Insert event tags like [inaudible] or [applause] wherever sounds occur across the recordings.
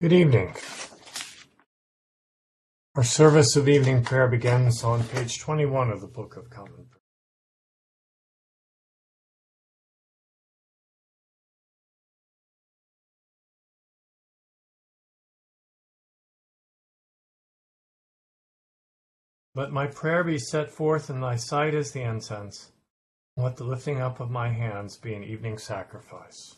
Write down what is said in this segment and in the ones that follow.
Good evening. Our service of evening prayer begins on page 21 of the Book of Common Prayer. Let my prayer be set forth in thy sight as the incense, and let the lifting up of my hands be an evening sacrifice.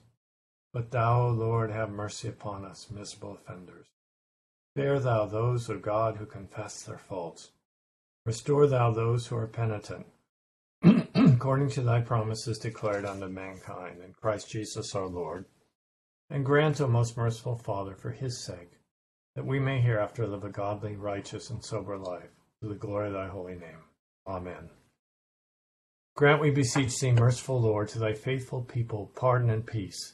But thou, O Lord, have mercy upon us, miserable offenders. Spare thou those, O God, who confess their faults. Restore thou those who are penitent, [clears throat] according to thy promises declared unto mankind in Christ Jesus our Lord. And grant, O most merciful Father, for his sake, that we may hereafter live a godly, righteous, and sober life, to the glory of thy holy name. Amen. Grant, we beseech thee, merciful Lord, to thy faithful people pardon and peace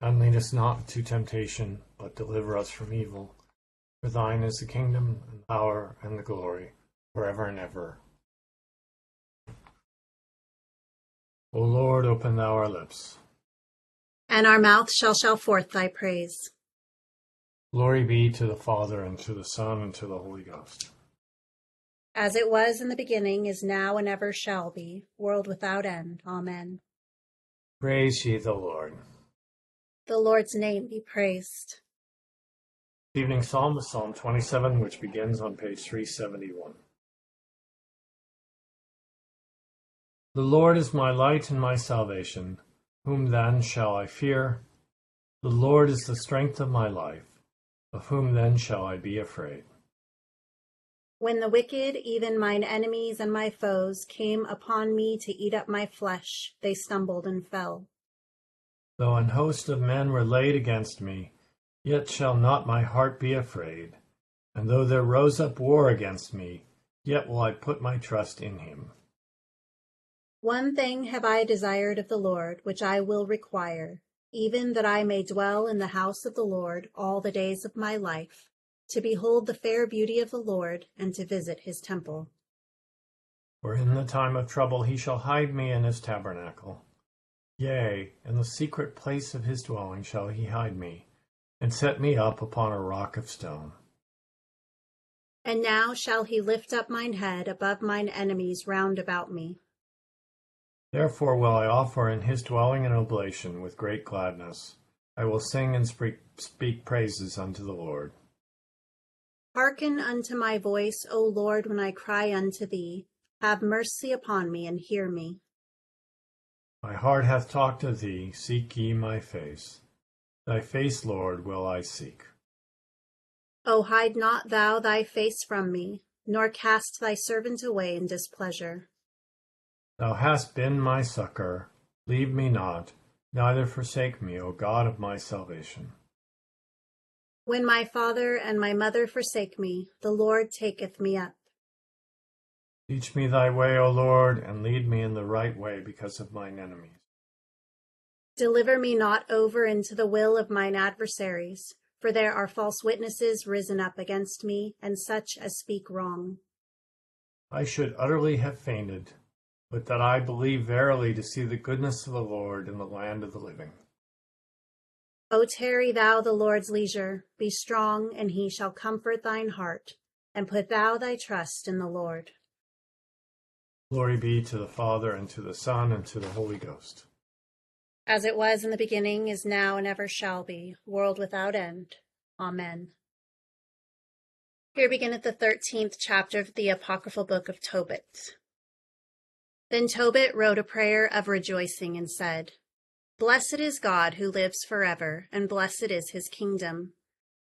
and lead us not into temptation, but deliver us from evil. For thine is the kingdom, and power, and the glory, forever and ever. O Lord, open thou our lips. And our mouth shall shout forth thy praise. Glory be to the Father, and to the Son, and to the Holy Ghost. As it was in the beginning, is now, and ever shall be, world without end. Amen. Praise ye the Lord. The Lord's name be praised. Evening Psalm is Psalm 27, which begins on page 371. The Lord is my light and my salvation. Whom then shall I fear? The Lord is the strength of my life. Of whom then shall I be afraid? When the wicked, even mine enemies and my foes, came upon me to eat up my flesh, they stumbled and fell. Though an host of men were laid against me, yet shall not my heart be afraid. And though there rose up war against me, yet will I put my trust in him. One thing have I desired of the Lord, which I will require, even that I may dwell in the house of the Lord all the days of my life, to behold the fair beauty of the Lord, and to visit his temple. For in the time of trouble he shall hide me in his tabernacle. Yea, in the secret place of his dwelling shall he hide me, and set me up upon a rock of stone. And now shall he lift up mine head above mine enemies round about me. Therefore will I offer in his dwelling an oblation with great gladness. I will sing and speak, speak praises unto the Lord. Hearken unto my voice, O Lord, when I cry unto thee. Have mercy upon me and hear me. My heart hath talked of thee, seek ye my face. Thy face, Lord, will I seek. O hide not thou thy face from me, nor cast thy servant away in displeasure. Thou hast been my succor, leave me not, neither forsake me, O God of my salvation. When my father and my mother forsake me, the Lord taketh me up. Teach me thy way, O Lord, and lead me in the right way because of mine enemies. Deliver me not over into the will of mine adversaries, for there are false witnesses risen up against me, and such as speak wrong. I should utterly have fainted, but that I believe verily to see the goodness of the Lord in the land of the living. O tarry thou the Lord's leisure, be strong, and he shall comfort thine heart, and put thou thy trust in the Lord. Glory be to the Father, and to the Son, and to the Holy Ghost. As it was in the beginning, is now, and ever shall be, world without end. Amen. Here beginneth the thirteenth chapter of the apocryphal book of Tobit. Then Tobit wrote a prayer of rejoicing and said, Blessed is God who lives forever, and blessed is his kingdom.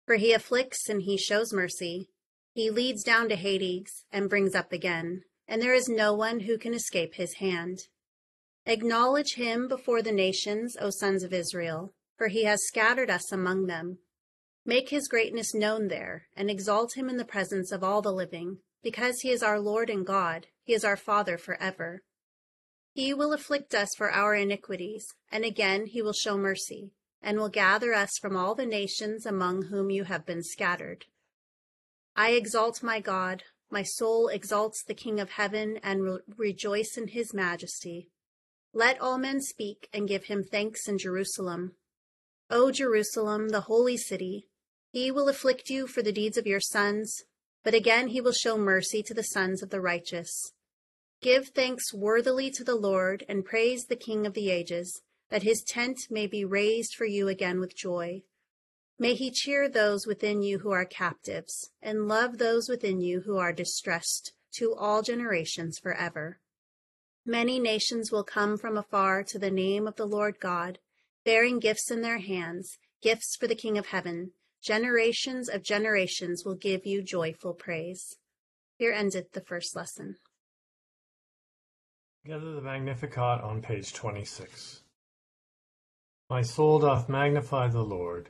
For he afflicts and he shows mercy. He leads down to Hades and brings up again, and there is no one who can escape his hand. Acknowledge him before the nations, O sons of Israel, for he has scattered us among them. Make his greatness known there, and exalt him in the presence of all the living, because he is our Lord and God, he is our Father forever. He will afflict us for our iniquities, and again he will show mercy, and will gather us from all the nations among whom you have been scattered. I exalt my God, my soul exalts the King of heaven, and will rejoice in his majesty. Let all men speak and give him thanks in Jerusalem. O Jerusalem, the holy city, he will afflict you for the deeds of your sons, but again he will show mercy to the sons of the righteous. Give thanks worthily to the Lord, and praise the King of the ages, that his tent may be raised for you again with joy. May he cheer those within you who are captives, and love those within you who are distressed, to all generations forever. Many nations will come from afar to the name of the Lord God, bearing gifts in their hands, gifts for the King of heaven. Generations of generations will give you joyful praise. Here endeth the first lesson. Gather the Magnificat on page 26. My soul doth magnify the Lord,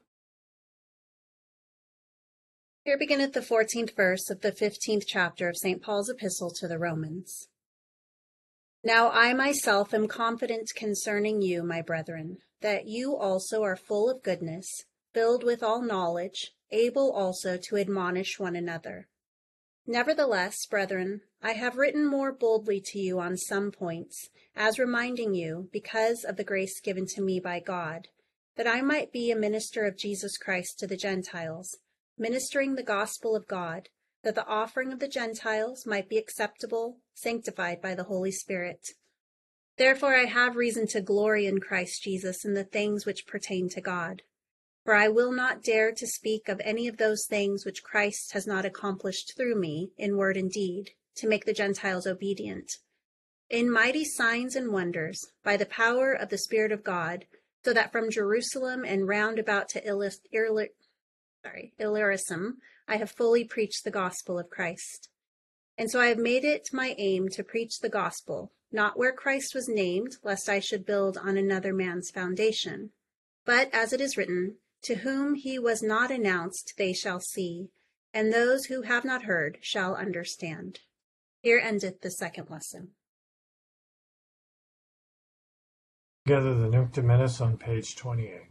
Here beginneth the fourteenth verse of the fifteenth chapter of St. Paul's Epistle to the Romans. Now I myself am confident concerning you, my brethren, that you also are full of goodness, filled with all knowledge, able also to admonish one another. Nevertheless, brethren, I have written more boldly to you on some points, as reminding you, because of the grace given to me by God, that I might be a minister of Jesus Christ to the Gentiles, ministering the gospel of God, that the offering of the Gentiles might be acceptable, sanctified by the Holy Spirit. Therefore I have reason to glory in Christ Jesus in the things which pertain to God. For I will not dare to speak of any of those things which Christ has not accomplished through me, in word and deed, to make the Gentiles obedient. In mighty signs and wonders, by the power of the Spirit of God, so that from Jerusalem and round about to sorry, Illyricum, I have fully preached the gospel of Christ. And so I have made it my aim to preach the gospel, not where Christ was named, lest I should build on another man's foundation. But as it is written, to whom he was not announced, they shall see, and those who have not heard shall understand. Here endeth the second lesson. Together the Nunc Dimittis on page 28.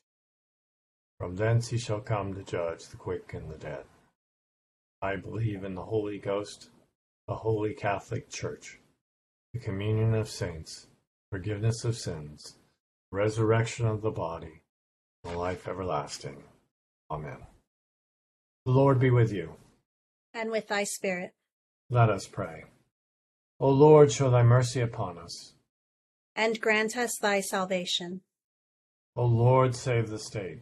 From thence he shall come to judge the quick and the dead. I believe in the Holy Ghost, the holy Catholic Church, the communion of saints, forgiveness of sins, resurrection of the body, and life everlasting. Amen. The Lord be with you. And with thy spirit. Let us pray. O Lord, show thy mercy upon us. And grant us thy salvation. O Lord, save the state.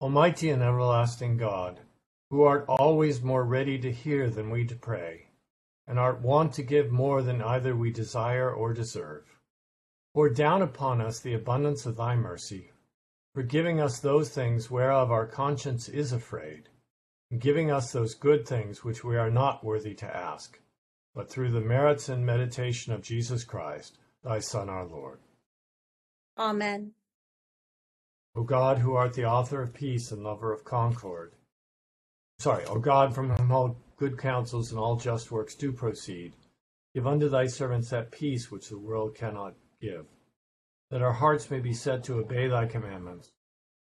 Almighty and everlasting God, who art always more ready to hear than we to pray, and art wont to give more than either we desire or deserve, pour down upon us the abundance of thy mercy, forgiving us those things whereof our conscience is afraid and giving us those good things which we are not worthy to ask, but through the merits and meditation of Jesus Christ, thy Son, our Lord. Amen. O God, who art the author of peace and lover of concord, sorry, O God, from whom all good counsels and all just works do proceed, give unto thy servants that peace which the world cannot give, that our hearts may be set to obey thy commandments,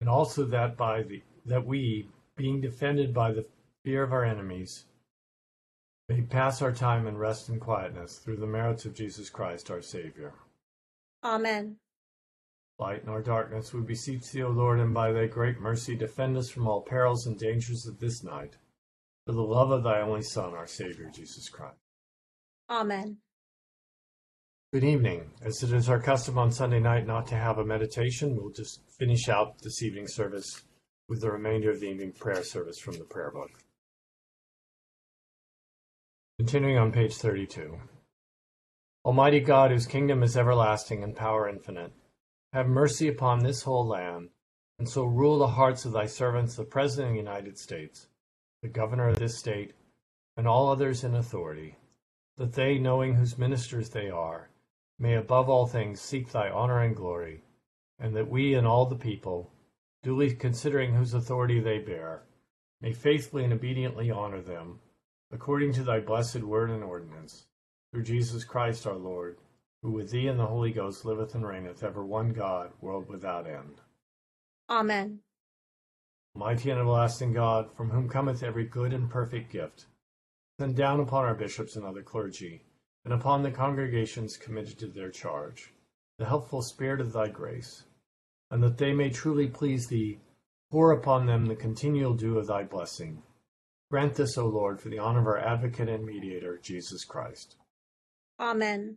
and also that by the that we, being defended by the fear of our enemies, may pass our time in rest and quietness through the merits of Jesus Christ our Savior. Amen. Lighten our darkness, we beseech thee, O Lord, and by thy great mercy defend us from all perils and dangers of this night, for the love of thy only Son, our Savior, Jesus Christ. Amen. Good evening. As it is our custom on Sunday night not to have a meditation, we'll just finish out this evening service with the remainder of the evening prayer service from the prayer book. Continuing on page 32. Almighty God, whose kingdom is everlasting and power infinite, have mercy upon this whole land, and so rule the hearts of thy servants, the President of the United States, the Governor of this state, and all others in authority, that they, knowing whose ministers they are, may above all things seek thy honor and glory, and that we and all the people, duly considering whose authority they bear, may faithfully and obediently honor them, according to thy blessed word and ordinance, through Jesus Christ our Lord, who with thee and the Holy Ghost liveth and reigneth ever one God, world without end. Amen. Mighty and everlasting God, from whom cometh every good and perfect gift, send down upon our bishops and other clergy, and upon the congregations committed to their charge, the helpful spirit of thy grace and that they may truly please thee, pour upon them the continual dew of thy blessing. Grant this, O Lord, for the honor of our advocate and mediator, Jesus Christ. Amen.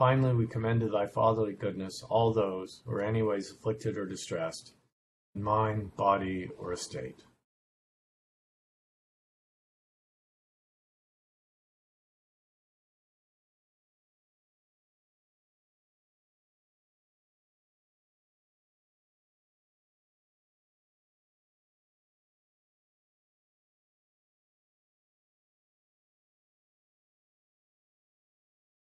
Finally, we commend to thy fatherly goodness all those who are anyways afflicted or distressed, in mind, body, or estate.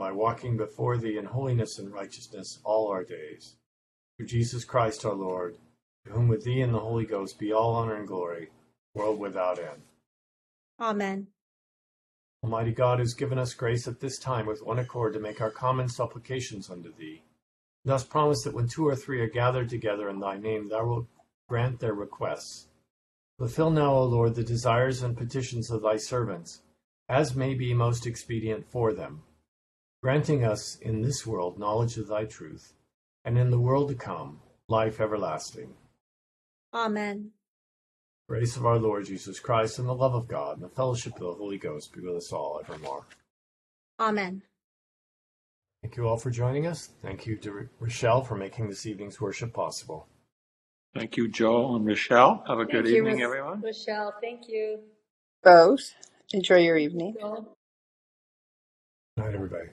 by walking before thee in holiness and righteousness all our days. Through Jesus Christ our Lord, to whom with thee and the Holy Ghost be all honor and glory, world without end. Amen. Almighty God, who has given us grace at this time with one accord to make our common supplications unto thee, thus promise that when two or three are gathered together in thy name, thou wilt grant their requests. Fulfill now, O Lord, the desires and petitions of thy servants, as may be most expedient for them granting us in this world knowledge of thy truth, and in the world to come life everlasting. Amen. Grace of our Lord Jesus Christ, and the love of God, and the fellowship of the Holy Ghost be with us all evermore. Amen. Thank you all for joining us. Thank you to Rochelle for making this evening's worship possible. Thank you, Joel and Rochelle. Have a good you, evening, Ros- everyone. Rochelle, thank you. both. Enjoy your evening. Joel. Good night, everybody.